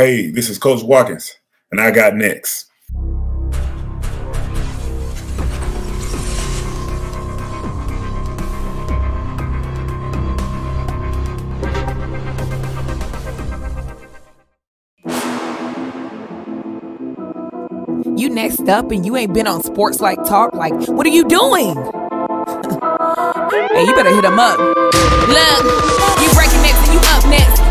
Hey, this is Coach Watkins, and I got next. You next up and you ain't been on Sports Life Talk. Like, what are you doing? hey, you better hit him up. Look, you breaking next and you up next.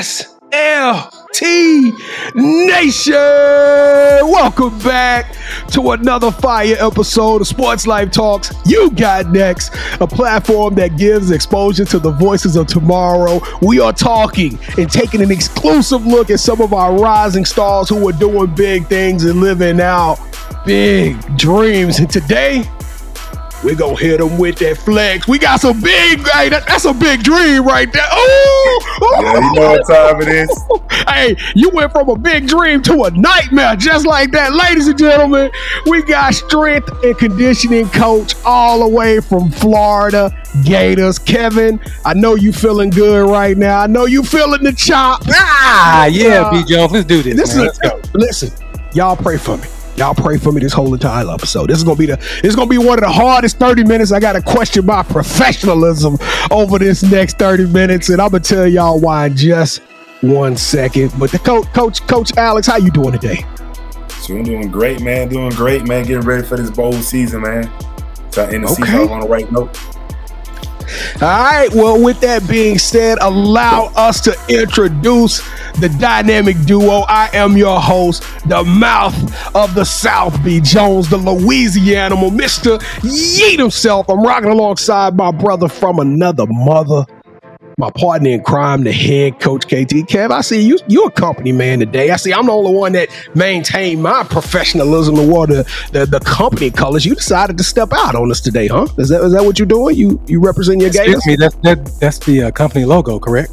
SLT Nation! Welcome back to another fire episode of Sports Life Talks. You got next, a platform that gives exposure to the voices of tomorrow. We are talking and taking an exclusive look at some of our rising stars who are doing big things and living out big dreams. And today, we're gonna hit them with that flex. We got some big, hey, that, that's a big dream right there. Oh, Yeah, you know what time it is. hey, you went from a big dream to a nightmare just like that. Ladies and gentlemen, we got strength and conditioning coach all the way from Florida Gators. Kevin, I know you feeling good right now. I know you feeling the chop. Ah, yeah, B Jones, let's do this. This man. is a, listen, y'all pray for me. Y'all pray for me this whole entire episode. This is gonna be the this is gonna be one of the hardest 30 minutes. I gotta question my professionalism over this next 30 minutes, and I'm gonna tell y'all why in just one second. But the coach, coach, coach Alex, how you doing today? So I'm doing great, man. Doing great, man. Getting ready for this bowl season, man. So I end the Okay. season on the right note. All right. Well, with that being said, allow us to introduce the dynamic duo. I am your host, the mouth of the South, B. Jones, the Louisiana, Mr. Yeet himself. I'm rocking alongside my brother from another mother. My partner in crime, the head coach KT. Kev, I see you. You're a company man today. I see I'm the only one that maintained my professionalism and wore the, the, the company colors. You decided to step out on us today, huh? Is that is that what you're doing? You you represent your game? Excuse me, that's that, that's the uh, company logo, correct?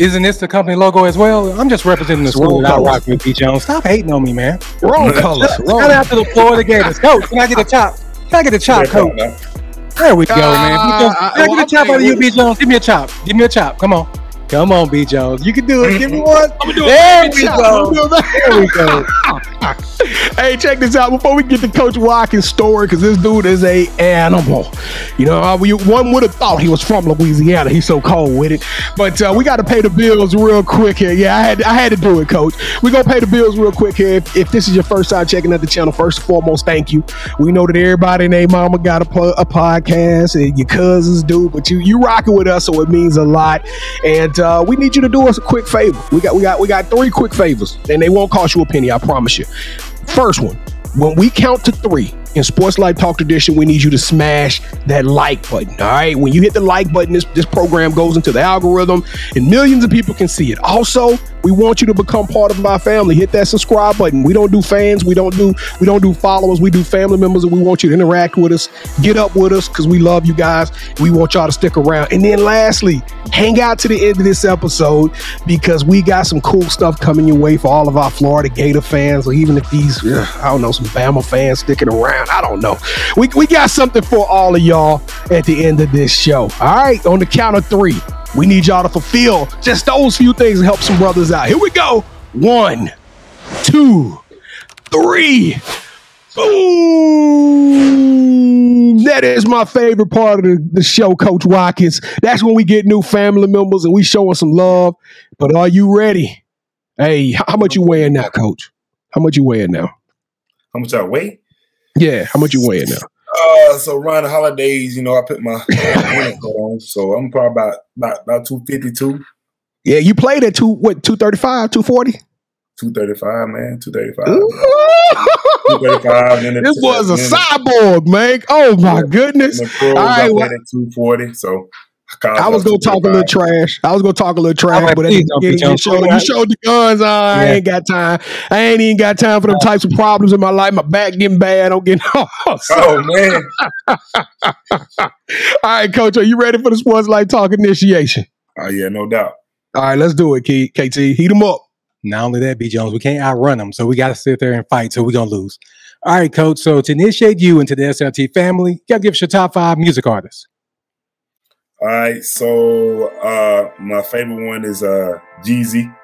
Isn't this the company logo as well? I'm just representing the It's school that I colors. rock with, B Jones. Stop hating on me, man. Wrong colors. Shout Wrong. out to the Florida Gators. Coach, can I get a chop? Can I get a chop, coach? There we go, man. Uh, I well, a chop out of you B Jones? Give me a chop. Give me a chop. Come on. Come on, B Jones. You can do it. Give me one. I'm gonna do There it. we I'm go. gonna do it. There we go. hey, check this out. Before we get to Coach Watkins' story, because this dude is a animal. You know, uh, we, one would have thought he was from Louisiana. He's so cold with it. But uh, we got to pay the bills real quick here. Yeah, I had I had to do it, Coach. We gonna pay the bills real quick here. If, if this is your first time checking out the channel, first and foremost, thank you. We know that everybody and their mama got a, a podcast, and your cousins do, but you you rocking with us, so it means a lot. And uh, Uh, we need you to do us a quick favor. We got we got we got three quick favors, and they won't cost you a penny. I promise you. First one, when we count to three in Sports Life Talk Tradition, we need you to smash that like button. All right. When you hit the like button, this, this program goes into the algorithm and millions of people can see it. Also, we want you to become part of our family. Hit that subscribe button. We don't do fans, we don't do we don't do followers, we do family members, and we want you to interact with us, get up with us, because we love you guys. We want y'all to stick around. And then lastly, hang out to the end of this episode because we got some cool stuff coming your way for all of our Florida Gator fans, or even if these, I don't know, some Bama fans sticking around. I don't know. We, we got something for all of y'all at the end of this show. All right, on the count of three, we need y'all to fulfill just those few things to help some brothers out. Here we go. One, two, three. Boom! That is my favorite part of the, show, Coach Watkins. That's when we get new family members and we showing some love. But are you ready? Hey, how, how much you weighing now, Coach? How much you weighing now? How much I weigh? Yeah, how much you weighing now? Uh, so around the holidays, you know, I put my on, so I'm probably about about, about two fifty two, Yeah, you played at two what two thirty five, two forty. two thirty five, man, two thirty five, two thirty five. This was a cyborg, man. Oh my goodness! The pros, All right, I well- at two forty, so I was gonna talk a little trash. I was gonna talk a little trash, like, but at the don't be beginning, you showed, you showed the guns. I Yeah. ain't got time. I ain't even got time for them types of problems in my life. My back getting bad. I'm getting. Oh man, All right, Coach, are you ready for the sports life talk initiation? oh yeah, no doubt. All right, let's do it, K- KT. Heat them up. Not only that, B Jones, we can't outrun them, so we got to sit there and fight. So we're gonna lose. All right, Coach. So to initiate you into the SLT family, you got to give us your top five music artists. All right, so uh my favorite one is uh Jeezy.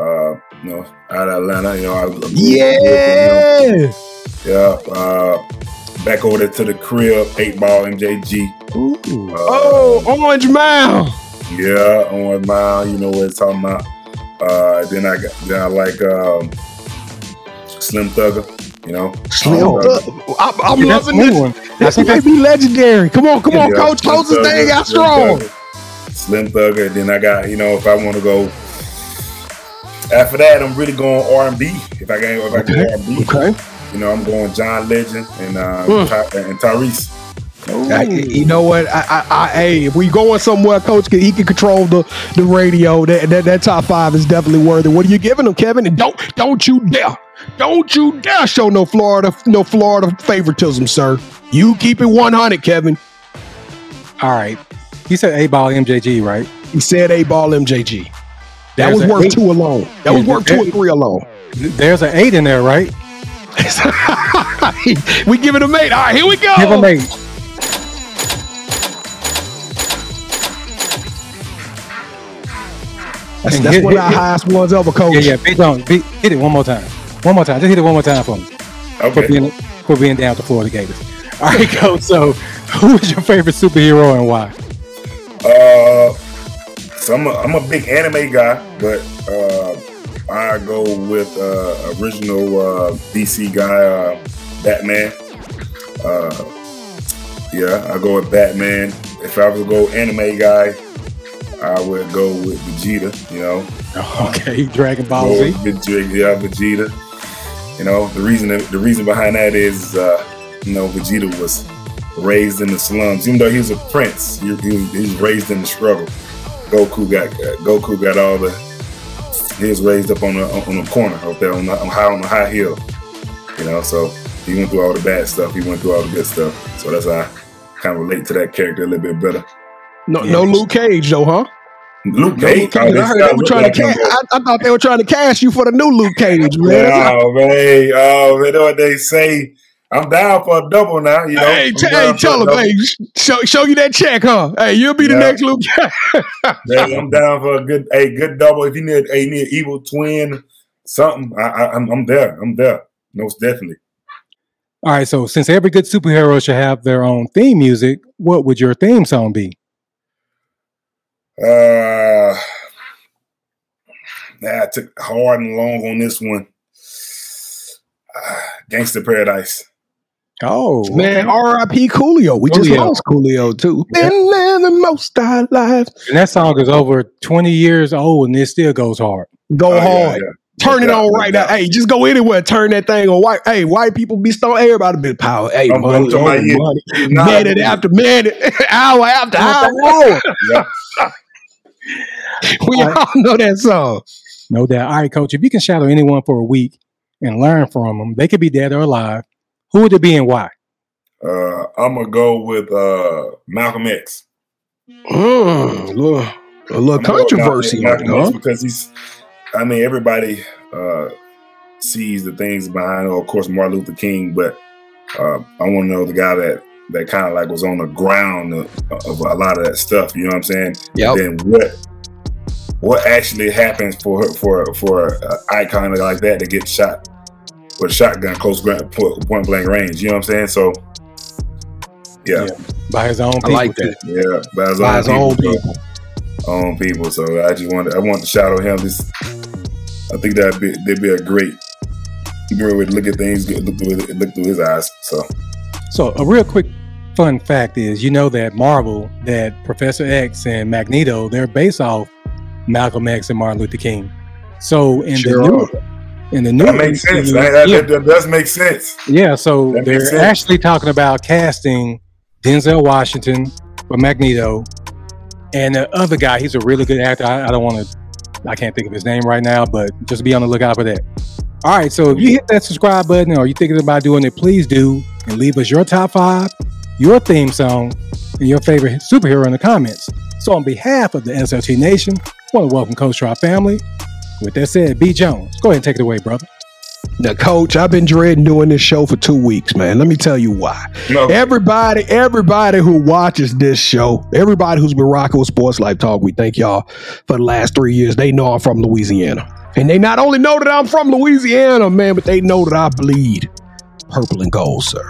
Uh, you know, out of Atlanta. You know, I, I Yeah. yeah. Uh, back over there to the crib, eight ball MJG. Ooh. Uh, Oh, Orange Mound. Yeah, on mile, you know what it's talking about. Uh, then I got then I like um, Slim Thugger, you know. Slim Uh, Thug. I'm, I'm Yeah, loving this. one. This That's may okay. be legendary. Come on, come on, yeah, Coach. Slim Close this thing out strong. Thugger, Slim Thugger. Then I got you know if I want to go after that, I'm really going R and B. If I can, if I can Okay. R and B, Okay. you know, I'm going John Legend and uh, Mm. Ty- and Tyrese. I- you know what? I, I, I, hey, if we going somewhere, Coach, can, he can control the, the radio. That, that that top five is definitely worthy. What are you giving him, Kevin? And don't don't you dare, don't you dare show no Florida no Florida favoritism, sir. You keep it one hundred, Kevin. All right. He said eight ball MJG, right? He said eight ball MJG. That There's was worth eight. two alone. That was worth two or three alone. There's an eight in there, right? we give it a mate. All right, here we go. Give them eight. That's, that's hit- one of our hit- highest ones ever, Coach. Yeah, yeah. B Jones, B, hit it one more time. One more time. Just hit it one more time for me. For being for being down to Florida Gators. All right, Coach. So, who is your favorite superhero and why? Uh, so I'm a, I'm a big anime guy, but uh, I go with uh, original uh, DC guy, uh, Batman. Uh, yeah, I go with Batman. If I was to go anime guy, I would go with Vegeta. You know, Okay, Dragon Ball Z. Vegeta, yeah, Vegeta. You know, the reason the reason behind that is, uh, you know, Vegeta was raised in the slums. Even though he was a prince, he, he, was, he was raised in the struggle. Goku got Goku got all the. He was raised up on the on the corner up there on the on high on the high hill. You know, so he went through all the bad stuff. He went through all the good stuff. So that's how I kind of relate to that character a little bit better. No, no Luke Cage though, huh? Luke No Cage. Luke Cage. I heard they were trying to cast. I, I thought they were trying to cast you for the new Luke Cage, man. That's Oh man, oh man, you know what they say. I'm down for a double now. You know, Hey, t- hey, tell a him, hey, show, show you that check, huh? Hey, you'll be the next Luke. Yeah, I'm down for a good, a good double. If you need a you need an evil twin, something, I, I, I'm, I'm there. I'm there. Most definitely. All right. So, since every good superhero should have their own theme music, what would your theme song be? Uh, nah, I took hard and long on this one. Uh, Gangster Paradise. Oh, Man, R.I.P. Coolio. We just lost Coolio too. Yeah. Been living most our lives. and that song is over 20 years old and it still goes hard. Go Oh, hard. yeah. Turn it on right now. Hey, just go anywhere. Turn that thing on. White, hey, white people be stoned. Everybody be power. Hey, I'm- money, I'm talking about you. money. Minute after minute, hour after hour. Yeah. We all know that song. No doubt. All right, coach. If you can shadow anyone for a week and learn from them, they could be dead or alive. Who would it be and why? Uh, I'm gonna go with uh, Malcolm X. Mm, a little, a little I'm gonna go with controversy, Malcolm, Malcolm X huh? because he's. I mean, everybody uh, sees the things behind. Of course, Martin Luther King, but uh, I want to know the guy that that kind of like was on the ground of, of a lot of that stuff. You know what I'm saying? Yeah. Then what? What actually happens for for for an icon like that to get shot with a shotgun close gra- point point blank range? You know what I'm saying? So, yeah, Yeah. By his own I people. like that. yeah, by his By own his own people. people. So, own people. So I just wanted I want to shadow him. This I think that'd be that'd be a great great way to look at things, look through look through his eyes. So So, a real quick fun fact is you know that Marvel, that Professor X and Magneto, they're based off Malcolm X and Martin Luther King. So, in Sure the new, in the new, that makes sense. That, that- yeah, that does make sense. yeah, so That they're actually talking about casting Denzel Washington for Magneto, And the other guy, he's a really good actor. I, I don't want to, I can't think of his name right now, but just be on the lookout for that. All right, so if you hit that subscribe button or you're thinking about doing it, please do and leave us your top five, your theme song, and your favorite superhero in the comments. So, on behalf of the SLT Nation, I want to welcome Coach to our family. With that said, B. Jones, go ahead and take it away, brother. Now, coach, I've been dreading doing this show for two weeks, man. Let me tell you why. No. Everybody, everybody who watches this show, everybody who's been rocking with Sports Life Talk, we thank y'all for the last three years. They know I'm from Louisiana. And they not only know that I'm from Louisiana, man, but they know that I bleed purple and gold, sir.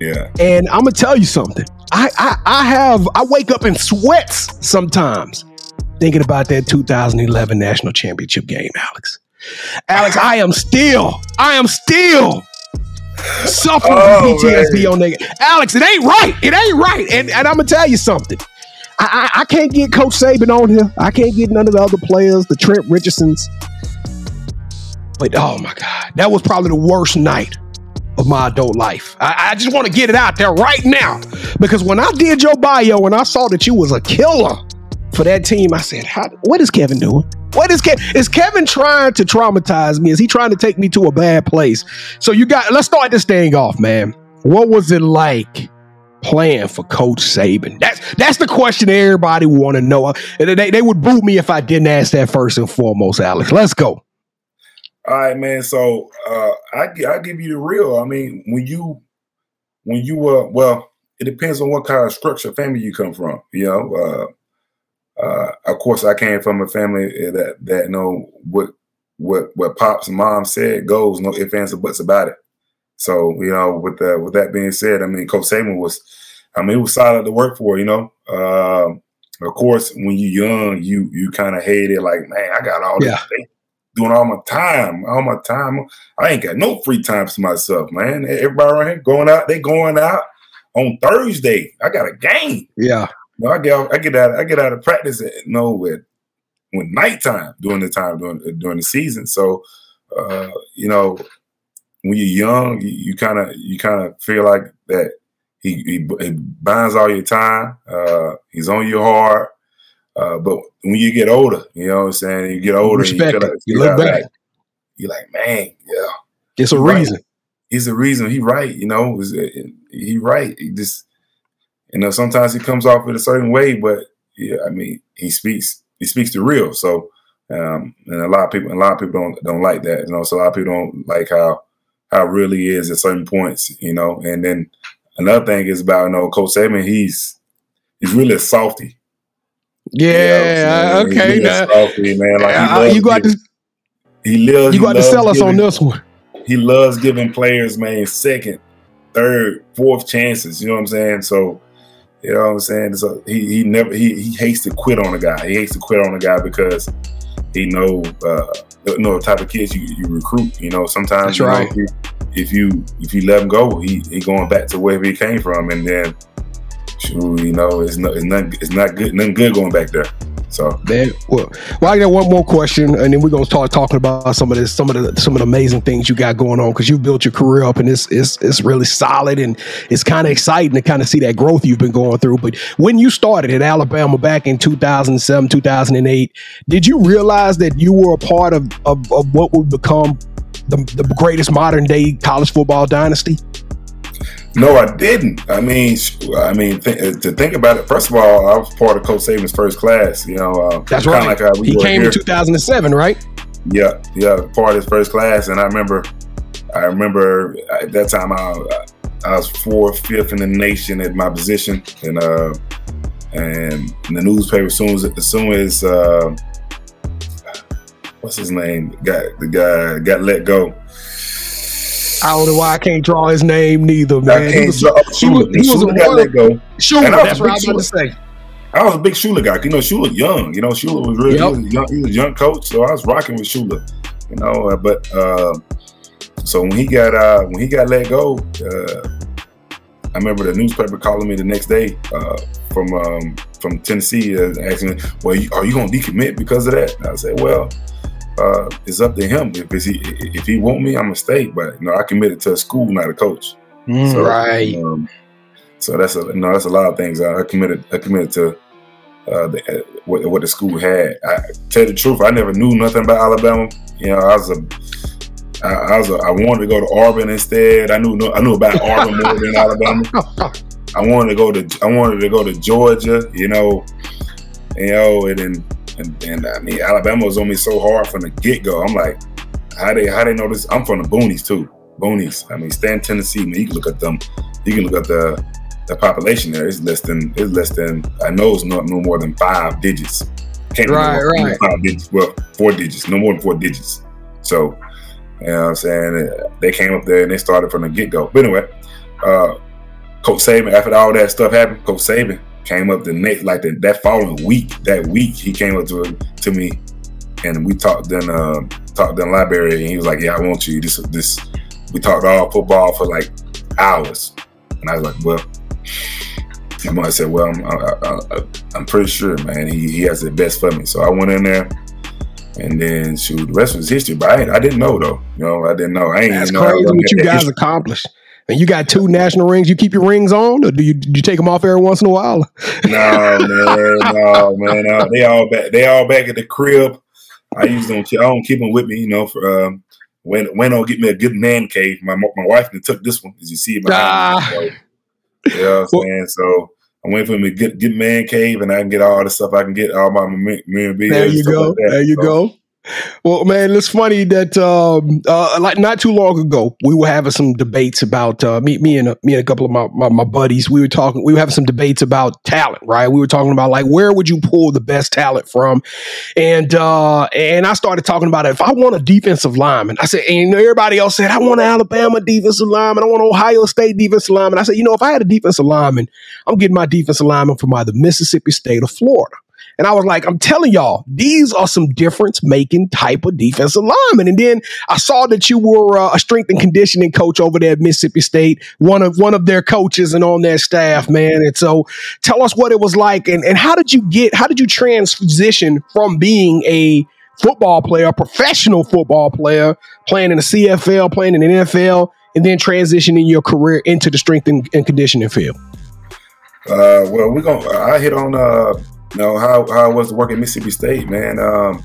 Yeah. And I'm gonna tell you something. I, I I have I wake up in sweats sometimes thinking about that 2011 national championship game, Alex. Alex, I am still, I am still suffering Oh, from PTSD man. on that. Alex, it ain't right. It ain't right. And, and I'm gonna tell you something. I, I I can't get Coach Saban on here. I can't get none of the other players, the Trent Richardsons. But oh my God, that was probably the worst night of my adult life. I, I just want to get it out there right now because when I did your bio and I saw that you was a killer for that team, I said, "What is Kevin doing? What is Kevin? Is Kevin trying to traumatize me? Is he trying to take me to a bad place?" So you got. Let's start this thing off, man. What was it like? Playing for Coach Saban. That's that's the question everybody want to know. They, they would boot me if I didn't ask that first and foremost, Alex. Let's go. All right, man. So uh, I I give you the real. I mean, when you when you uh well, it depends on what kind of structure family you come from. You know, uh, uh, of course, I came from a family that that know what what what pops and mom said goes. No ifs ands or buts about it. So you know, with that with that being said, I mean, Coach Saban was, I mean, it was solid to work for. You know, um, of course, when you're young, you you kind of hate it. Like, man, I got all this. Yeah. Doing all my time, all my time. I ain't got no free time to myself, man. Everybody around here going out, they going out on Thursday. I got a game. Yeah. You know, I get out, I get out I get out of practice at no with when nighttime during the time during during the season. So uh, you know, when you're young, you, you kind of you kind of feel like that he, he he binds all your time. Uh, he's on your heart. Uh, but when you get older, you know what I'm saying? You get older, and you, Respect feel it. like, You look like- back. you're like, man, yeah, It's a Right. reason. he's the reason. He right, you know. He right. He just, you know, sometimes he comes off in a certain way, but yeah, I mean, he speaks. He speaks the real. So, um, and a lot of people, a lot of people don't don't like that. You know, so a lot of people don't like how how really is at certain points. You know, and then another thing is about you know, Coach Saban. He's he's really a softy. Yeah. You know what I'm saying? He's okay. Now, man. Like uh, you got giving- to He lives. you got to sell us on this one. he loves giving players, man, second, third, fourth chances. You know what I'm saying? So, you know what I'm saying? So he he never he he hates to quit on a guy. He hates to quit on a guy because he know uh you know the type of kids you, you recruit. You know, sometimes you right. if, you, if you if you let him go, he he going back to wherever he came from, and then. Shoot, You know, it's not, it's not, it's not good, nothing good going back there. So, Man, well, well, I got one more question, and then we're gonna start talking about some of this, some of the, some of the amazing things you got going on because you built your career up, and it's it's it's really solid, and it's kind of exciting to kind of see that growth you've been going through. But when you started at Alabama back in 2007, 2008, did you realize that you were a part of of, of what would become the, the greatest modern day college football dynasty? No, I didn't. I mean, I mean, th- uh, to think about it. First of all, I was part of Coach Saban's first class. You know, uh, That's right. Like how we he came here. in 2007, right? yeah, yeah, part of his first class, and I remember, I remember at that time I, I was fourth, fifth in the nation at my position, and uh, and in the newspaper as soon as as soon as uh, what's his name got the guy got let go. I don't know why I can't draw his name neither, I man. He can't was, draw- he was, Shula- he was a Shula got let go. Shula, that's what I big was about to say. I was a big Shula guy. You know, Shula young. You know, Shula was really Yep. he, was young, he was a young coach, so I was rocking with Shula. You know, uh, but uh, so when he got uh, when he got let go, uh, I remember the newspaper calling me the next day uh, from um, from Tennessee uh, asking "Well, you, are you going to decommit because of that?" And I said, "Well." Uh, it's up to him. If he if he want me, I'm gonna stay. But you know, I committed to a school, not a coach. So, Right. Um, so that's a you know that's a lot of things. I, I committed I committed to uh, the, uh, what, what the school had. I tell the truth, I never knew nothing about Alabama. You know, I was a I, I was a, I wanted to go to Auburn instead. I knew no, I knew about Auburn more than Alabama. I wanted to go to I wanted to go to Georgia. You know, you know, and then and, and I mean Alabama was on me so hard from the get go. I'm like, how they how they know this? I'm from the boonies too. Boonies. I mean, Stanton, Tennessee. Man, you can look at them. You can look at the the population there. It's less than it's less than I know it's not no more than five digits. Can't right, right. Five digits. Well, four digits. No more than four digits. So, you know what I'm saying? They came up there and they started from the get go. But anyway, uh, Coach Saban, after all that stuff happened, Coach Saban came up the next, like the, that following week. That week, he came up to to me, and we talked in uh, talked in the library, and he was like, "Yeah, I want you." This this we talked all football for like hours, and I was like, "Well." I said, "Well, I'm, I, I, I'm pretty sure, man. He, he has the best for me." So I went in there, and then shoot, the rest was history. But I, I didn't know though. You know, I didn't know. I ain't That's know crazy what you guys accomplished. And you got two national rings. You keep your rings on, or do you do you take them off every once in a while? no, man, no, man. No. They all back. They all back at the crib. I use them. I don't keep them with me, you know. For um, when when I'll get me a good man cave. My my wife took this one, as you see. Ah. Me, you know what I'm saying? So I went for me good good man cave, and I can get all the stuff I can get all my memorabilia. There you go. Like there you so, go. Well, man, it's funny that um, uh, like not too long ago we were having some debates about uh, me, me and a, me and a couple of my, my, my buddies. We were talking. We were having some debates about talent, right? We were talking about like where would you pull the best talent from, and uh, and I started talking about. If I want a defensive lineman, I said, and everybody else said I want an Alabama defensive lineman. I want an Ohio State defensive lineman. I said, you know, if I had a defensive lineman, I'm getting my defensive lineman from either Mississippi State or Florida. And I was like, I'm telling y'all, these are some difference making type of defensive linemen. And then I saw that you were uh, a strength and conditioning coach over there at Mississippi State, one of one of their coaches and on their staff, man. And so tell us what it was like and, and how did you get, how did you transition from being a football player, a professional football player, playing in the CFL, playing in the NFL, and then transitioning your career into the strength and, and conditioning field? Uh, well, we're gonna. I hit on uh, you know how how was to work at Mississippi State, man. Um,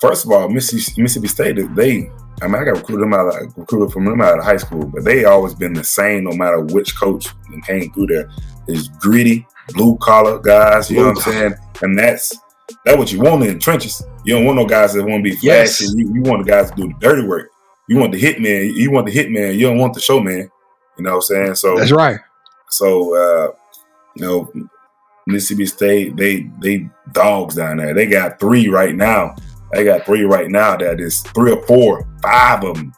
first of all, Mississippi, Mississippi State, they I mean, I got recruited them out of, recruited from them out of high school, but they always been the same no matter which coach came through there. Is gritty, blue collar guys. You know what I'm saying? And that's that's what you want in the trenches. You don't want no guys that want to be flashy. Yes. You, you, want the guys to do the dirty work. You want the hitman. You want the hitman. You don't want the showman. You know what I'm saying? So that's right. So uh, you know, Mississippi State, they they dogs down there. They got three right now. They got three right now that is three or four, five of them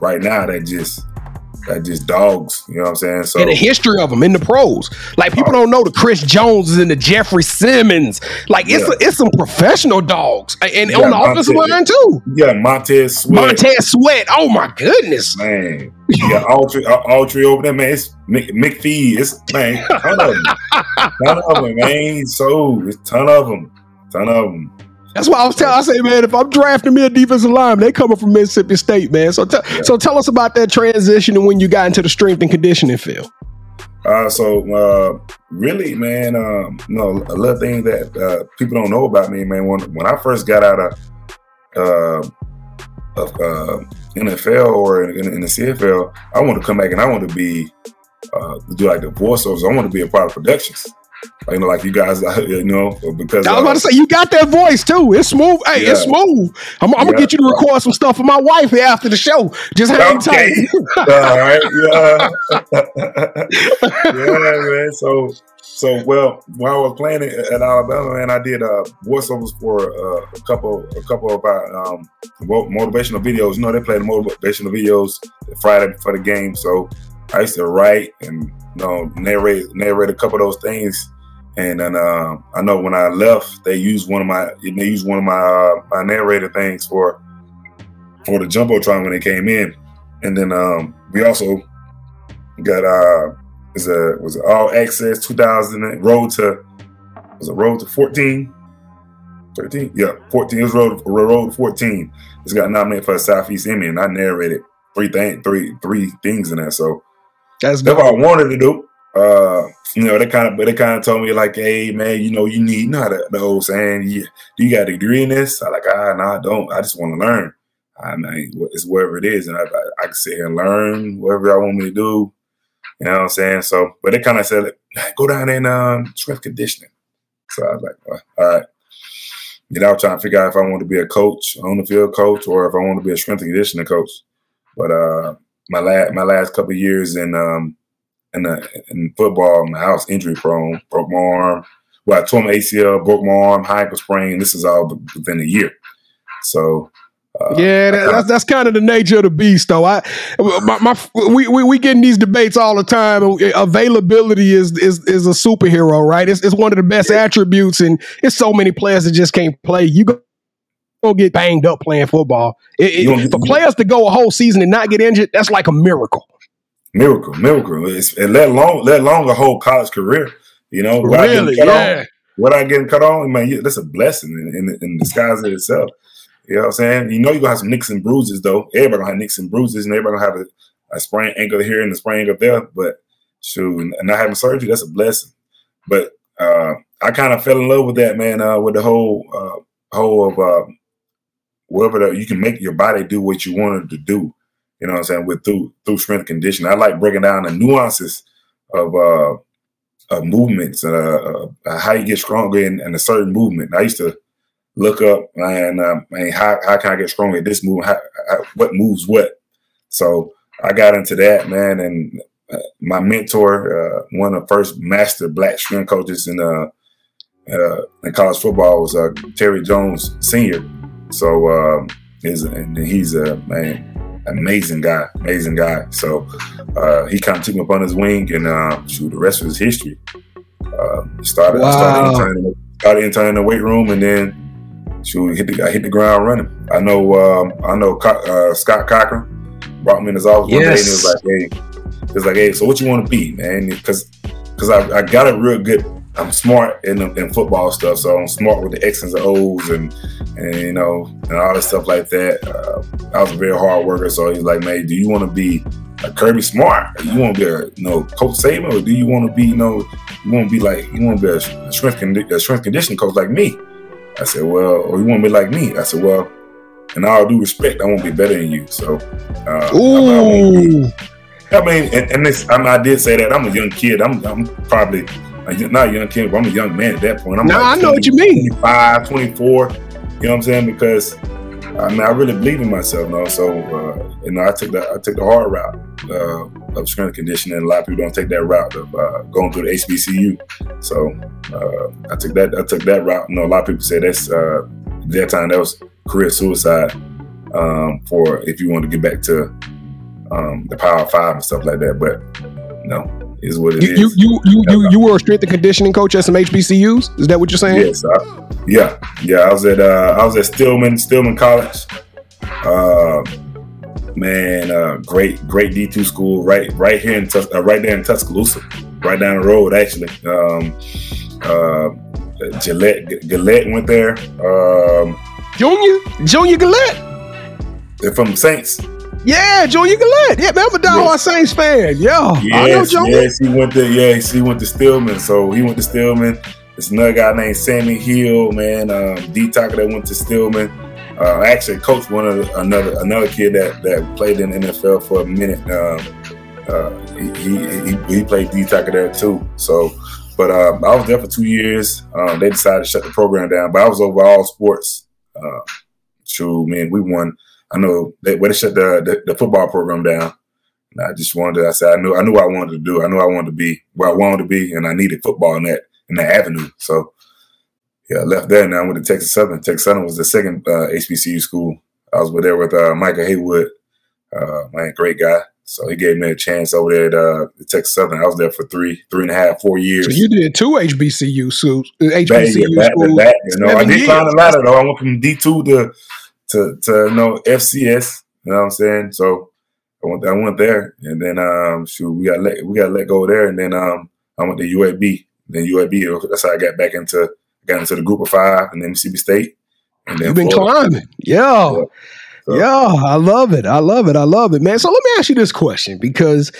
right now that just that just dogs. You know what I'm saying? So and the history of them in the pros. Like people uh, don't know the Chris Joneses and the Jeffrey Simmons. Like it's yeah. a, it's some professional dogs, and on the offensive line too. Yeah, Montez Sweat. Montez Sweat. Oh my goodness, man. Yeah, Autry, Autry over there, man. It's McPhee. It's man, ton of them, ton of them, man. So it's ton of them, ton of them. That's why I was telling. I say, man, if I'm drafting me a defensive line, they coming from Mississippi State, man. So, t- yeah. so tell us about that transition and when you got into the strength and conditioning field. Uh, so uh, really, man, um, you know, a little thing that uh, people don't know about me, man. When when I first got out of uh, of uh, NFL or in, in, the CFL, I want to come back and I want to be uh, do like the voiceovers. I want to be a part of productions. You know, like you guys, you know, because I was about to say you got that voice too. It's smooth. Hey, yeah. it's smooth. I'm, I'm yeah. gonna get you to record some stuff for my wife here after the show. Just hang okay. tight. All right, yeah, yeah, man. So, so well, when I was playing at Alabama, man, I did uh, voiceovers for uh, a couple, a couple of uh, um, motivational videos. You know, they play the motivational videos Friday before the game, so I used to write and you know narrate narrate a couple of those things. And then uh, I know when I left, they used one of my they used one of my uh, my narrator things for for the jumbotron when they came in, and then um, we also got uh is a was all access 2000 road to was a road to 14 13 yeah 14 it was road road 14 it's got nominated for a southeast emmy and i narrated three thing three three things in there so that's, that's what i wanted to do uh, you know, they kind of, but they kind of told me like, hey, man, you know, you need, you know, the, the old saying, you, do you got a degree in this? I like, ah, no, I don't. I just want to learn. I mean, it's wherever it is, and I, I, I can sit here and learn whatever y'all want me to do. You know what I'm saying? So, but they kind of said, like, go down in um, strength conditioning. So I was like, well, all right. You know, I was trying to figure out if I want to be a coach, on the field coach, or if I want to be a strength and conditioning coach. But uh, my last my last couple years in um, in, the, in football, my house injury prone, broke my arm. Well, I tore my ACL, broke my arm, high ankle sprain. This is all within a year. So uh, yeah, that, that's that's kind of the nature of the beast, though. I, my, my we, we we get in these debates all the time. Availability is is is a superhero, right? It's it's one of the best attributes, and it's so many players that just can't play. You go get banged up playing football. It, it, for players to go a whole season and not get injured, that's like a miracle. Miracle, miracle. It's, and let alone let alone a whole college career. You know, really, yeah. On, what I getting cut on, man, that's a blessing in, in, in disguise of itself. You know what I'm saying? You know you're gonna have some nicks and bruises though. Everybody gonna have nicks and bruises and everybody gonna have a, a sprained ankle here and a sprained ankle there. But shoot, and not having surgery, that's a blessing. But uh, I kind of fell in love with that, man, uh, with the whole uh, whole of uh, whatever the, you can make your body do what you wanted to do. You know what I'm saying? With through through strength conditioning. I like breaking down the nuances of uh of movements, uh, uh how you get stronger in, in a certain movement. I used to look up and um, man, how how can I get stronger at this move? How, how, what moves what? So I got into that, man, and uh, my mentor, uh, one of the first master black strength coaches in uh, uh in college football was uh, Terry Jones Senior. So um, he's and he's a man, amazing guy, amazing guy. So uh, he kind of took me up on his wing, and uh, shoot, the rest was history. started, wow. started interning, started interning in the weight room, and then shoot, hit the I hit the ground running. I know um, I know uh, Scott Cochran brought me in his office yes. one day and it was like, hey, it was like, hey, so what you want to be, man? Because because I, I got a real good. I'm smart in, in football stuff, so I'm smart with the X's and O's and and you know and all this stuff like that. Uh, I was a very hard worker, so he's like, man, do you want to be a Kirby Smart? You want to be a you know Coach Saban, or do you want to be you know you want to be like you want to be a strength condi- a strength conditioning coach like me? I said, well, or you want to be like me? I said, well, in all due respect, I won't be better than you. So, uh, Ooh. I, I mean, and, and this, I, mean, I did say that I'm a young kid. I'm, I'm probably a, not a young kid, but I'm a young man at that point. I'm nah, like I know 20, what you mean. 25, 24. You know what I'm saying? Because I mean, I really believe in myself, know. So, uh, you know, I took the I took the hard route uh, of strength conditioning. A lot of people don't take that route of uh, going through the HBCU. So, uh, I took that I took that route. You know, a lot of people say that's uh, that time that was career suicide um, for if you want to get back to um, the Power Five and stuff like that. But no, is what it you, is. you, You you you you were a strength and conditioning coach at some HBCUs. Is that what you're saying? Yes. I, yeah, yeah. I was at uh, I was at Stillman Stillman College. Uh, man, uh, great great D two school right right here in Tus- uh, right there in Tuscaloosa, right down the road actually. Um, uh, Galette Galette went there. Um, Junior Junior Galette. They're from Saints. Yeah, Junior Galette. Yeah, man, I'm a diehard yes. Saints fan. Yeah, yes, I know Junior. Yes, he went to yeah, he went to Stillman. So he went to Stillman. There's another guy named Sammie Hill, man, um, D Tucker that went to Stillman. Uh, actually coached one of the, another another kid that, that played in the NFL for a minute. Um, uh, he, he, he played D Tucker there too. So, but uh, I was there for two years. Um, they decided to shut the program down, but I was over all sports. Uh, true, man, we won. I know they, when they shut the, the, the football program down. I just wanted. To, I said I knew I knew what I wanted to do. I knew I wanted to be where I wanted to be, and I needed football in that in that avenue. So yeah, I left there and I went to Texas Southern. Texas Southern was the second uh, HBCU school. I was there with uh, Michael Haywood, uh, man, great guy. So he gave me a chance over there at uh, Texas Southern. I was there for three, three and a half, four years. So you did two HBCU schools, HBCU back, schools. Back, you know, I did climb the ladder though. I went from D two to to to you know FCS. You know what I'm saying? So I went I went there, and then um, shoot, we got let we got let go there, and then um, I went to UAB. Then UAB, that's how I got back into got into the group of five, and then Mississippi State. And then You've been Florida. climbing, yeah. yeah. So. Yeah, I love it. I love it. I love it, man. So let me ask you this question because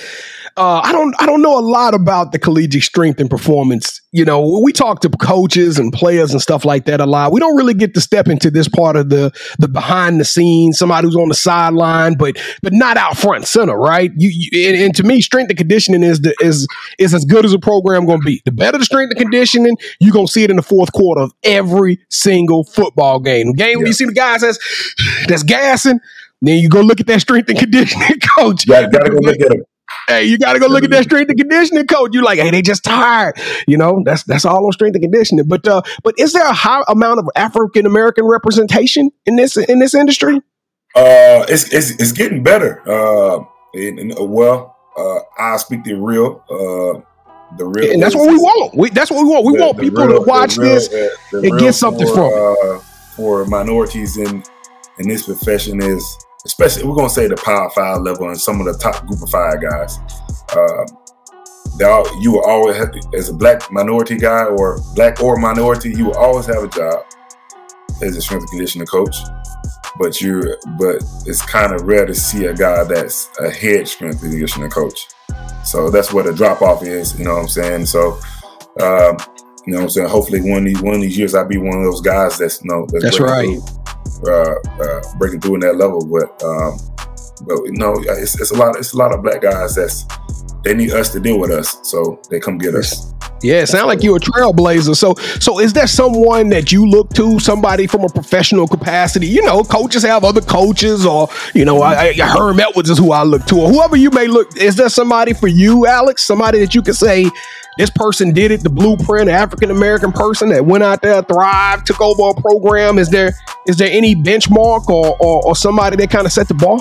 uh, I don't I don't know a lot about the collegiate strength and performance. You know, we talk to coaches and players and stuff like that a lot. We don't really get to step into this part of the the behind the scenes, somebody who's on the sideline, but but not out front center, right? You, you and, and, to me, strength and conditioning is the is is as good as a program going to be. The better the strength and conditioning, you're going to see it in the fourth quarter of every single football game. Game yeah. when you see the guys that's that's gassing, then you go look at that strength and conditioning coach. Yeah, gotta go look at him. Hey, you got to go look at that strength and conditioning coach. You like, hey, they just tired. You know, that's that's all on strength and conditioning. But uh, but is there a high amount of African American representation in this in this industry? Uh, it's it's, it's getting better. Uh, and, and, uh, well, uh, I speak the real. Uh, the real, and that's what we want. We, that's what we want. We the, want people real, to watch real, this and get something for, from it. Uh, for minorities in in this profession is especially we're gonna say the power five level and some of the top group of five guys. Uh, all, you will always have, as a black minority guy or black or minority, you will always have a job as a strength and conditioning coach. But you but it's kind of rare to see a guy that's a head strength and conditioning coach. So that's what the drop off is, you know what I'm saying? So um, you know what I'm saying? Hopefully one of these one of these years I'll be one of those guys that's you know that's, that's right. Through uh, uh, breaking through in that level. But um, but you know, it's, it's a lot. It's a lot of black guys that's they need us to deal with us, so they come get us. Yeah, it sounds like you're a trailblazer. So, so is there someone that you look to, somebody from a professional capacity? You know, coaches have other coaches, or you know, I, I, Herm Edwards is who I look to, or whoever you may look. Is there somebody for you, Alex? Somebody that you could say, this person did it, the blueprint, African American person that went out there, thrived, took over a program. Is there is there any benchmark or or, or somebody that kind of set the bar?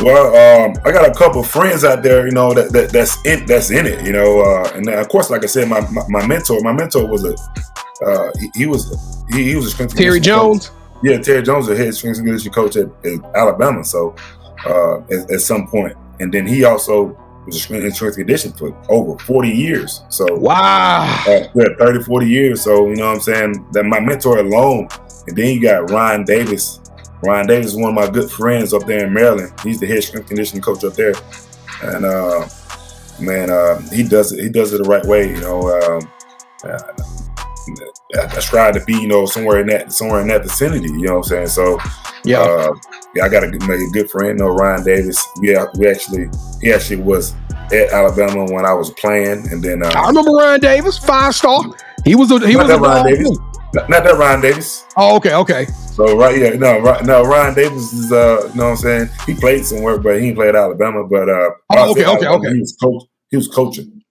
Well, um, I got a couple friends out there, you know, that, that that's in that's in it, you know, uh, and of course, like I said, my, my, my mentor, my mentor was a uh, he, he, was he, he was a Terry Jones. Coach. Yeah, Terry Jones, the head strength and conditioning coach at, at Alabama. So uh, at, at, some point, and then he also was a strength and conditioning for over forty years. So wow, uh, yeah, 30, 40 years. So you know what I'm saying that my mentor alone, and then you got Ryan Davis Ryan Davis is one of my good friends up there in Maryland. He's the head strength conditioning coach up there, and uh, man, uh, he does it. He does it the right way. You know, um, I, I strive to be, you know, somewhere in that somewhere in that vicinity. You know what I'm saying? So, yeah, uh, yeah, I got a, a good friend, you know, Ryan Davis. We we actually he actually was at Alabama when I was playing, and then uh, I remember Ryan Davis, five star. He was a he was a Ryan Davis. Not, not that Ryan Davis. Oh, okay, okay. So right, yeah, no, right, no. Ryan Davis is, uh, you know what I'm saying? He played somewhere, but he played at Alabama. But uh, oh, okay, okay, okay. He was coach. He was coaching.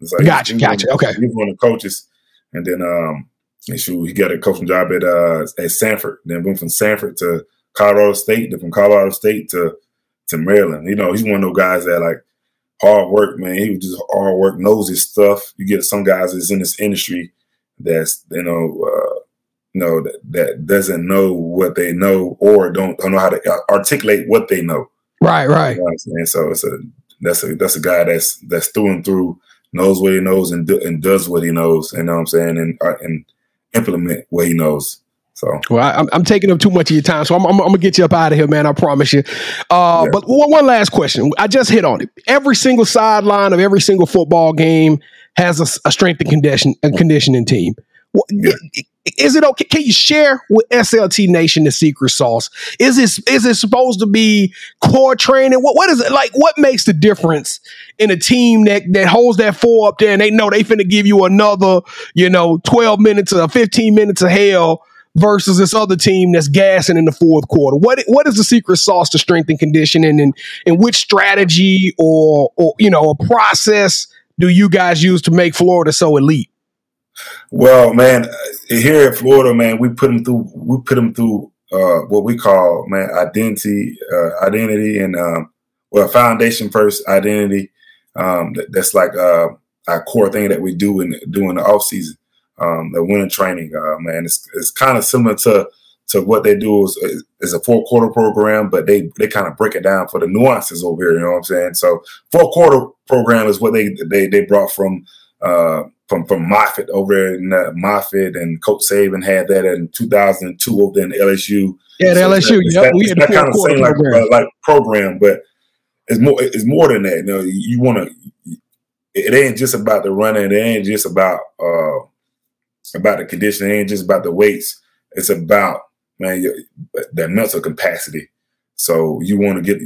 Like gotcha, gotcha. One, okay, he was one of the coaches, and then um, and shoot, he got a coaching job at uh at Samford. Then went from Samford to Colorado State. Then from Colorado State to to Maryland. You know, he's one of those guys that like hard work, man. He was just hard work, knows his stuff. You get some guys that's in this industry that's you know. Uh, you know that, that doesn't know what they know or don't don't know how to articulate what they know. Right, right. You know so it's a that's a that's a guy that's that's through and through knows what he knows and do, and does what he knows. You know what I'm saying? And uh, and implement what he knows. So well, I, am I'm taking up too much of your time, so I'm, I'm, I'm, gonna get you up out of here, man. I promise you. Uh, yeah. But one, one last question. I just hit on it. Every single sideline of every single football game has a, a strength and condition a conditioning team. Is it okay? Can you share with SLT Nation the secret sauce? Is this is it supposed to be core training? What what is it like? What makes the difference in a team that that holds that four up there and they know they finna give you another, you know, twelve minutes or fifteen minutes of hell versus this other team that's gassing in the fourth quarter? What what is the secret sauce to strength and conditioning, and and which strategy or or you know a process do you guys use to make Florida so elite? Well, man, here at Florida, man, we put them through. We put them through uh, what we call, man, identity, uh, identity, and um, well, foundation first identity. Um, that, that's like uh, our core thing that we do in doing the off season, um, the winter training. Uh, man, it's, it's kind of similar to to what they do is, is a four quarter program, but they they kind of break it down for the nuances over here. You know what I'm saying? So four quarter program is what they they they brought from uh, from from Moffitt over in uh, Moffitt and Coach Saban had that in 2002 over in LSU. Yeah, so LSU. It's yep, that, we had that kind of same like, uh, like program, but it's more it's more than that. You know, you want to. It ain't just about the running. It ain't just about uh about the conditioning. It ain't just about the weights. It's about man that mental capacity. So you want to get,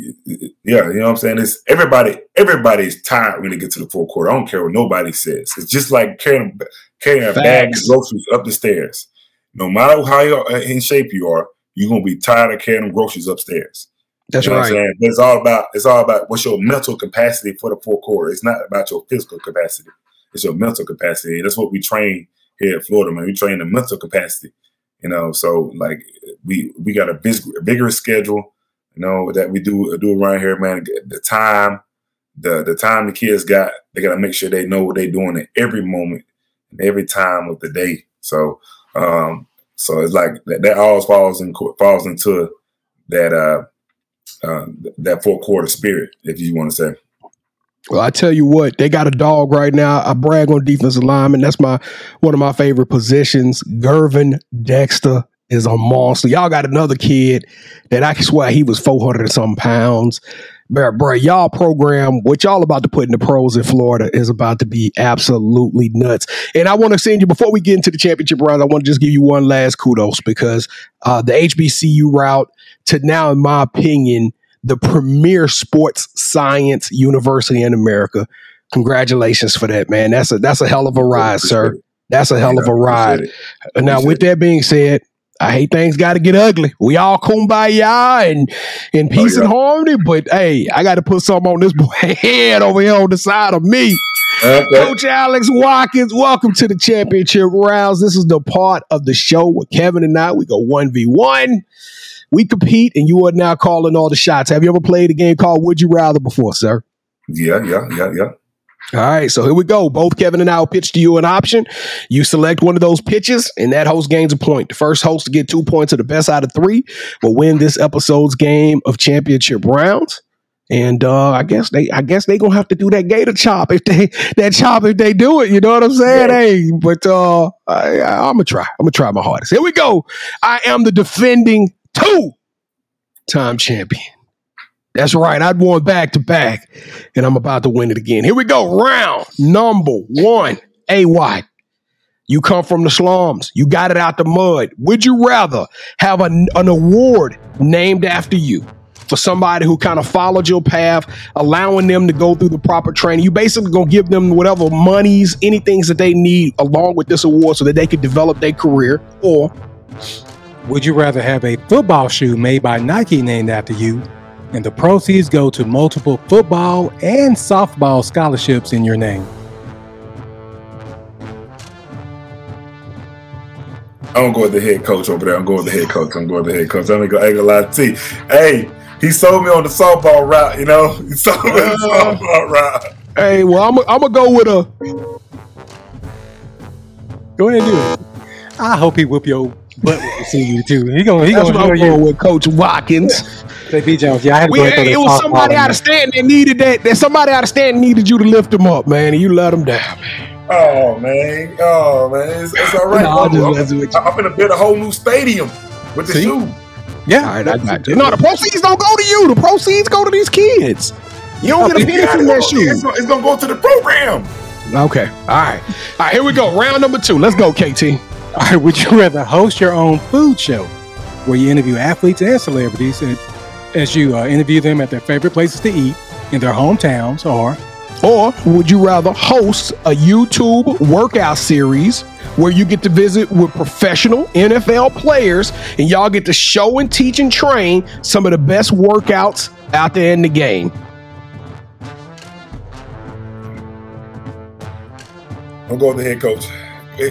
yeah, you know what I'm saying? It's everybody, everybody's tired when they get to the fourth quarter. I don't care what nobody says. It's just like carrying, carrying a bag of groceries up the stairs. No matter how you uh, in shape you are, you're gonna be tired of carrying groceries upstairs. That's You know right. what I'm saying? But It's all about it's all about what's your mental capacity for the fourth quarter. It's not about your physical capacity. It's your mental capacity. That's what we train here at Florida, man. We train the mental capacity. You know, so like we we got a big, vigorous schedule. You know that we do do around here, man. The time, the the time the kids got, they got to make sure they know what they're doing at every moment and every time of the day. So, um, so it's like that, that all falls in falls into that uh uh, that four quarter spirit, if you want to say. Well, I tell you what, they got a dog right now. I brag on defensive lineman. That's my one of my favorite positions. Gervon Dexter is a monster. Y'all got another kid that I swear he was 400 and some pounds. Bro, bro, y'all program, what y'all about to put in the pros in Florida is about to be absolutely nuts. And I want to send you, before we get into the championship round, I want to just give you one last kudos because uh, the HBCU route to now, in my opinion, the premier sports science university in America. Congratulations for that, man. That's a that's a hell of a ride, sir. That's a hell of a ride. Now, with that being said, I hate things got to get ugly. We all kumbaya and in oh, peace Oh, yeah. and harmony, but hey, I got to put something on this boy head over here on the side of me. Okay. Coach Alex Watkins, welcome to the championship rounds. This is the part of the show where Kevin and I we go one v one. We compete, and you are now calling all the shots. Have you ever played a game called Would You Rather before, sir? Yeah, yeah, yeah, yeah. All right, so here we go. Both Kevin and I will pitch to you an option. You select one of those pitches, and that host gains a point. The first host to get two points of the best out of three will win this episode's game of championship rounds. And uh, I guess they, I guess they gonna have to do that gator chop if they that chop if they do it. You know what I'm saying? Yeah. Hey, but uh, I, I, I'm gonna try. I'm gonna try my hardest. Here we go. I am the defending two-time champion. That's right. I'd won back to back, and I'm about to win it again. Here we go. Round number one. A White. You come from the slums. You got it out the mud. Would you rather have an, an award named after you for somebody who kind of followed your path, allowing them to go through the proper training? You basically gonna give them whatever monies, anything that they need along with this award so that they can develop their career, or Would you rather have a football shoe made by Nike named after you, and the proceeds go to multiple football and softball scholarships in your name? I'm gonna go with the head coach over there. I'm going with the head coach. I'm going with the head coach. I'm gonna, I ain't gonna lie to you. Hey, he sold me on the softball route. You know, he sold me on the Uh. softball route. hey, well, I'm I'm gonna go with a Go ahead and do it. I hope he whoop your butt when he see you too. He gonna he that's gonna what I'm going with Coach Watkins. Say B Jones. Yeah, I had to We, go ahead and it was somebody out of there. stand that needed that. That somebody out of stand needed you to lift them up, man, and you let them down. Oh man, oh man, it's, it's all right. No, I'm I'm, messing with. I'm gonna build a whole new stadium with the See? shoe. Yeah, All right, I got you. No, the proceeds don't go to you. The proceeds go to these kids. You don't get a penny from that It's shoe. gonna, it's gonna go to the program. Okay. All right. All right. Here we go. Round number two. Let's go, KT. All right, would you rather host your own food show where you interview athletes and celebrities and, as you uh, interview them at their favorite places to eat in their hometowns, or Or would you rather host a YouTube workout series where you get to visit with professional NFL players and y'all get to show and teach and train some of the best workouts out there in the game? I'm going with the head coach. Eh,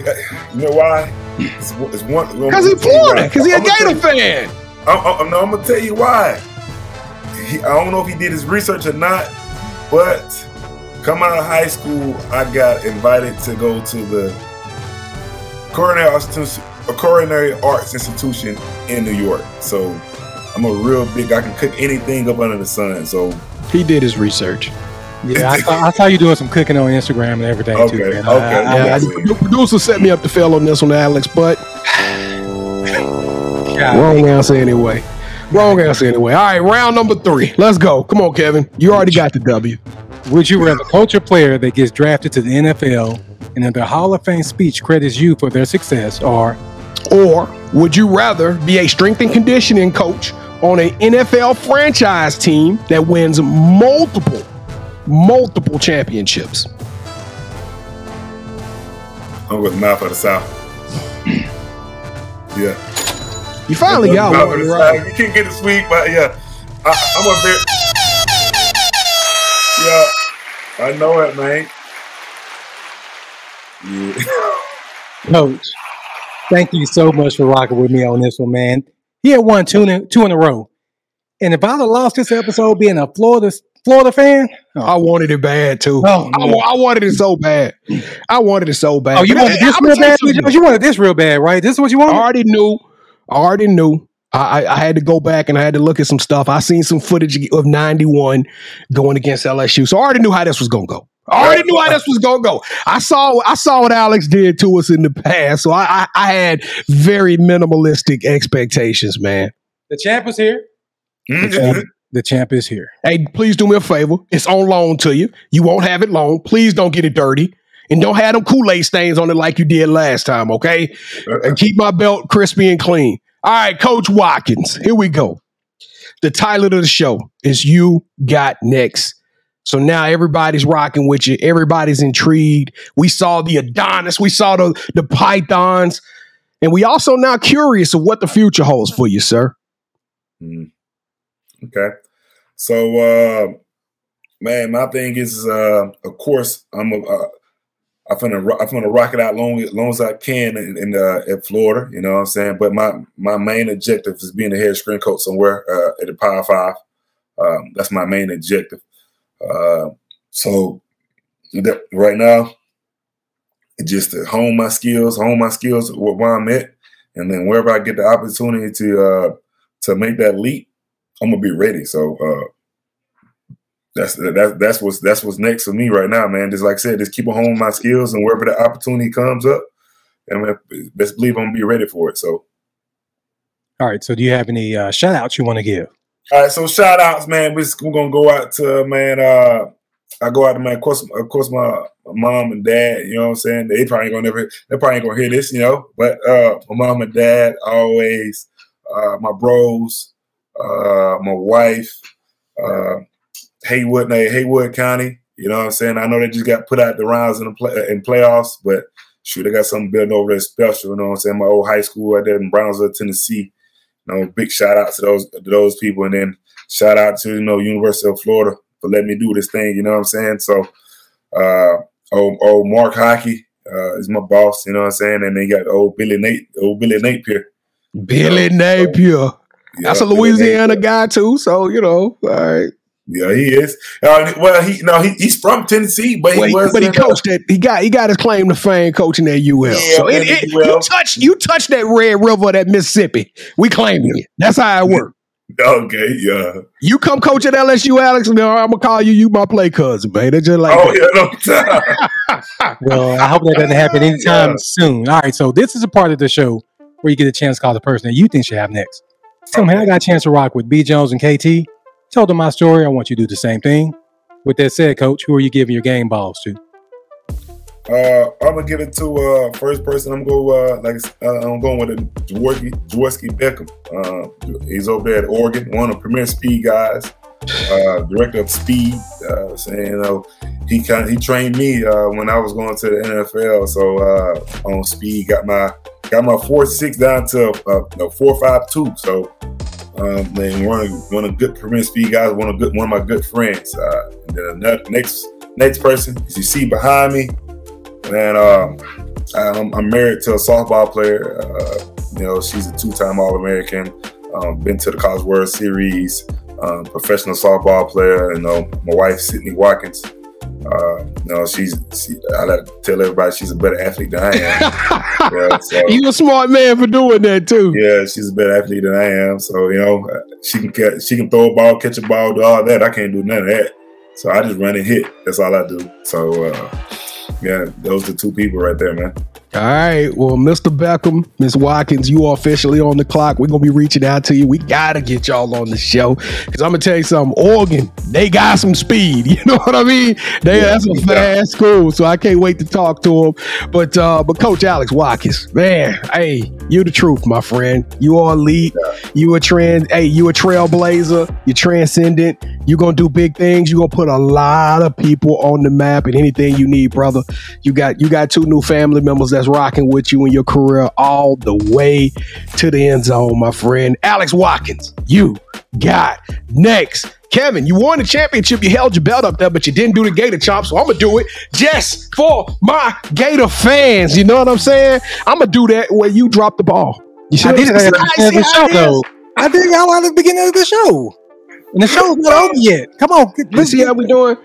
You know why? It's, it's one Because he's Florida. Because he's a Gator fan. I'm, I'm, no, I'm gonna tell you why. He, I don't know if he did his research or not, but coming out of high school, I got invited to go to the culinary arts, a culinary arts institution in New York. So I'm a real big. I can cook anything up under the sun. So He did his research. Yeah, I saw, I saw you doing some cooking on Instagram and everything too. Okay, Man. okay, I, I, Yeah, I the producer set me up to fail on this one, Alex, but wrong answer anyway. Wrong answer anyway. All right, round number three. Let's go. Come on, Kevin. You already got the W. Would you rather coach a player that gets drafted to the NFL and in their Hall of Fame speech credits you for their success, or Or would you rather be a strength and conditioning coach on an NFL franchise team that wins multiple, multiple championships? I'm with mouth of the south. yeah. You finally got Mouth one right. South. You can't get it sweet, but yeah, I, I'm a bit. Yeah, I know it, man. Yeah. coach? Thank you so much for rocking with me on this one, man. He had won two in, two in a row, and if I'd have lost this episode being a Florida Florida fan, I wanted it bad too. Oh, I, I wanted it so bad. I wanted it so bad. oh, you But wanted this I'ma real tell you bad? something. You wanted this real bad, right? This is what you wanted? I already knew. I already knew. I, I, I had to go back and I had to look at some stuff. I seen some footage of 91 going against LSU. So I already knew how this was gonna go. I already knew how this was gonna go. I saw I saw what Alex did to us in the past. So I I, I had very minimalistic expectations, man. The champ is here. Mhm. The champ is here. Hey, please do me a favor. It's on loan to you. You won't have it long. Please don't get it dirty. And don't have them Kool-Aid stains on it like you did last time, okay? and keep my belt crispy and clean. All right, Coach Watkins, here we go. The title of the show is You Got Next. So now everybody's rocking with you. Everybody's intrigued. We saw the Adonis, we saw the, the Pythons, and we also now curious of what the future holds for you, sir. Mm. Okay. So, uh, man, my thing is, uh, of course, I'm a, uh, I'm gonna I'm gonna rock it out long as long as I can in, in uh, at Florida. You know what I'm saying? But my my main objective is being a head screen coach somewhere uh, at the Power Five. Um, that's my main objective. Uh, so that, right now, just to hone my skills, hone my skills where I'm at, and then wherever I get the opportunity to uh, to make that leap, I'm gonna be ready. So uh, that's that, that's what's that's what's next for me right now, man. Just like I said, just keep on honing my skills, and wherever the opportunity comes up, and best believe I'm gonna be ready for it. So, All right. So, do you have any uh, shout outs you want to give? all right, so shout outs, man. We're, we're gonna go out to man. Uh, I go out to man. Of course, of course, my, my mom and dad. You know what I'm saying? They probably ain't gonna never. They probably ain't gonna hear this, you know. But uh, my mom and dad always. Uh, my bros, uh, my wife, uh, Haywood, Haywood County. You know what I'm saying? I know they just got put out the rounds in the play, in playoffs, but shoot, they got something building over there special. You know what I'm saying? My old high school right there in Brownsville, Tennessee. You know, big shout out to those to those people, and then shout out to you know University of Florida for letting me do this thing. You know what I'm saying? So, uh, old, old Mark Hocke uh, is my boss. You know what I'm saying? And then you got old Billy Nate, old Billy Napier. Billy Napier. That's a Louisiana guy too. So, you know, all right. Yeah, he is. Uh, well, he no, he, he's from Tennessee, but he he, was. but he uh, coached that. He got he got his claim to fame coaching at UL. Yeah, so it, it, UL. you touch you touch that Red River, that Mississippi. We claiming it. That's how it works. Okay, yeah. You come coach at LSU, Alex, and I'm gonna call you. You my play cousin, man. It's just like Oh that. yeah, no. Well, I hope that doesn't happen anytime Yeah. soon. All right, so this is a part of the show where you get a chance to call the person that you think should have next. Tell me, I got a chance to rock with B. Jones and KT. Tell them my story. I want you to do the same thing. With that said, Coach, who are you giving your game balls to? Uh, I'm gonna give it to uh first person. I'm go uh like uh, I'm going with it, Jaworski Beckham. Uh, he's over there at Oregon, one of the premier speed guys, uh, director of speed. Uh, saying you know he kind he trained me uh, when I was going to the NFL. So uh, on speed, got my got my four six down to uh, no four five two. So um, man, one of one of good premier speed guys, one of good one of my good friends. Uh, and then another, next next person, as you see behind me. Man, um, I'm, I'm married to a softball player. Uh, you know, she's a two-time All-American. Um, been to the College World Series. Um, professional softball player. You know, my wife Sydney Watkins. Uh, know, she's. She, I like to tell everybody she's a better athlete than I am. yeah, so, you a smart man for doing that too. yeah, she's a better athlete than I am. So you know, uh, she can catch, she can throw a ball, catch a ball, do all that. I can't do none of that. So I just run and hit. That's all I do. So uh, yeah, those are two people right there, man. All right. Well, Mr. Beckham, Miss Watkins, you are officially on the clock. We're gonna be reaching out to you. We gotta get y'all on the show because I'm gonna tell you something. Oregon, they got some speed. You know what I mean? They yeah, that's a fast school, so I can't wait to talk to them. But uh, but Coach Alex Watkins, man, hey, you the truth, my friend. You are elite. You a trend. Hey, you a trailblazer. You're transcendent. You're gonna do big things. You're gonna put a lot of people on the map and anything you need, brother. You got you got two new family members that's rocking with you in your career all the way to the end zone, my friend. Alex Watkins, you got next. Kevin, you won the championship. You held your belt up there, but you didn't do the Gator chop. So I'm gonna do it just for my Gator fans. You know what I'm saying? I'm gonna do that where you drop the ball. You should. I did it at the beginning of the show, though. I did y'all at the beginning of the show. And the show's not over yet. Come on, let's see how we doing.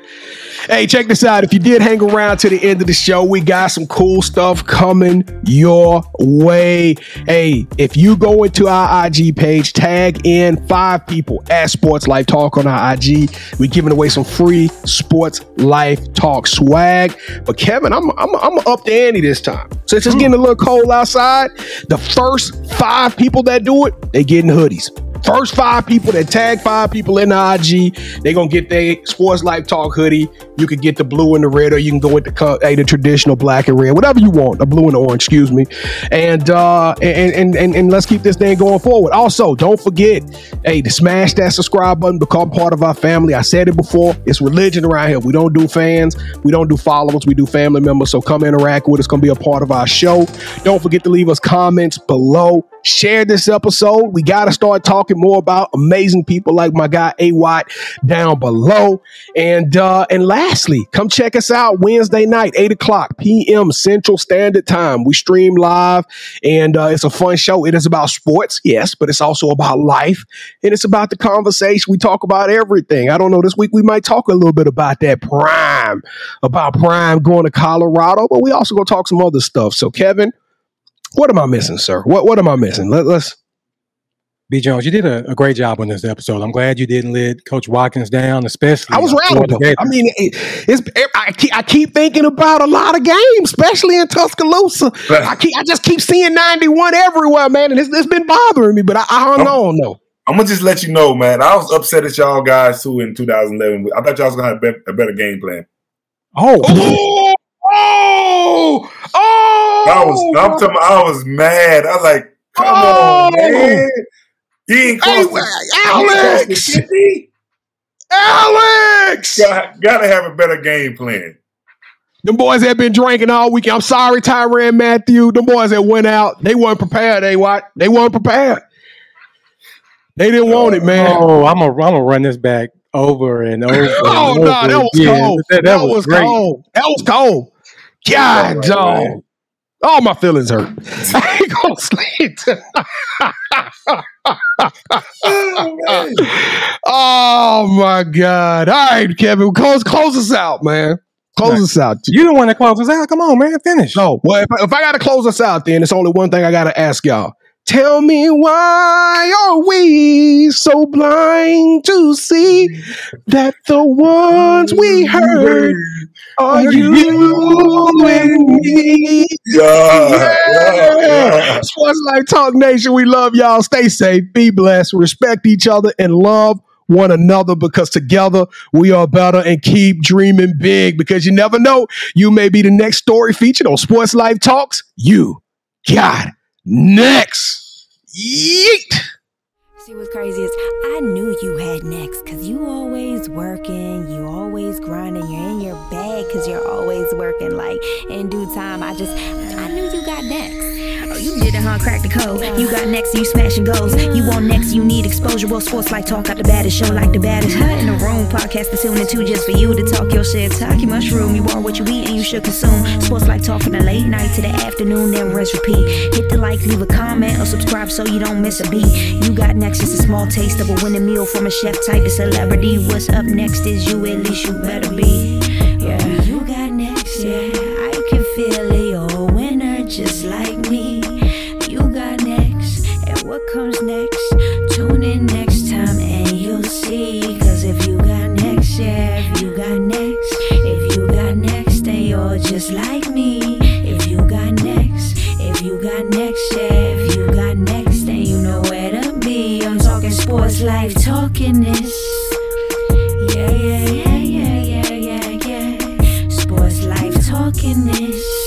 Hey, check this out. If you did hang around to the end of the show, we got some cool stuff coming your way. Hey, if you go into our IG page, tag in five people at Sports Life Talk on our IG. We're giving away some free Sports Life Talk swag. But Kevin, I'm I'm I'm up to ante this time. Since it's hmm. getting a little cold outside, the first five people that do it, they getting hoodies. First five people that tag five people in the IG, they gonna get their Sports Life Talk hoodie. You can get the blue and the red, or you can go with the hey, the traditional black and red, whatever you want. The blue and the orange, excuse me. And uh and and and, and let's keep this thing going forward. Also, don't forget, hey, to smash that subscribe button, become part of our family. I said it before, it's religion around here. We don't do fans, we don't do followers, we do family members. So come interact with us, gonna be a part of our show. Don't forget to leave us comments below. Share this episode. We gotta start talking more about amazing people like my guy A Watt down below. And uh, and lastly, come check us out Wednesday night, 8 o'clock p.m. Central Standard Time. We stream live and uh, it's a fun show. It is about sports, yes, but it's also about life and it's about the conversation. We talk about everything. I don't know. This week we might talk a little bit about that prime, about prime going to Colorado, but we also gonna talk some other stuff. So Kevin, what am I missing, sir? What what am I missing? Let, us B. Jones, you did a, a, great job on this episode. I'm glad you didn't let Coach Watkins down, especially. I was rattled. I mean, it, it's I keep, I keep thinking about a lot of games, especially in Tuscaloosa. I keep I just keep seeing 91 everywhere, man, and it's, it's been bothering me. But I, I don't know. No, I'm gonna just let you know, man. I was upset at y'all guys too in 2011. I thought y'all was gonna have a better game plan. Oh. oh. Oh, oh! I was, I'm talking, I was mad. I was like, "Come oh. on, man! He ain't hey, Alex. Alex, got, gotta have a better game plan. Them boys have been drinking all week. I'm sorry, Tyrann Mathieu. Them boys that went out, they weren't prepared. They what? They weren't prepared. They didn't want it, man. Oh, I'm gonna I'm gonna run this back over and over. oh no, that was cold. That, that, that was, was cold. That was cold. God, dog. All my feelings hurt. I ain't gonna sleep oh, oh, my God. All right, Kevin. Close close us out, man. Close right. us out. You don't want to close us out. Come on, man. Finish. No. Well, if I, if I got to close us out, then it's only one thing I got to ask y'all. Tell me why are we so blind to see that the ones we hurt are you and me? Yeah, yeah, yeah. Sports Life Talk Nation, we love y'all. Stay safe, be blessed, respect each other, and love one another because together we are better and keep dreaming big because you never know. You may be the next story featured on Sports Life Talks. You got next. Yeet. See what's crazy is I knew you had next because you always working, you always grinding, you're in your bag because you're always working. Like in due time, I just I knew you got next. You did it, huh? Crack the code. You got next, you smashing goals. You want next, you need exposure. Well, Sports Life Talk out the baddest show, like the baddest. Huh? In the room, podcast to tune into just for you to talk your shit. Talk your mushroom. You are what you eat and you should consume. Sports Life Talk from the late night to the afternoon, then rest repeat. Hit the like, leave a comment, or subscribe so you don't miss a beat. You got next, just a small taste of a winning meal from a chef type of celebrity. What's up next is you, at least you better be. comes next. Tune in next time and you'll see. Cause if you got next, yeah, if you got next, if you got next, then you're just like me. If you got next, if you got next, yeah, if you got next, then you know where to be. I'm talking sports, life, talking this. Yeah, yeah, yeah, yeah, yeah, yeah, yeah. Sports, life, talking this.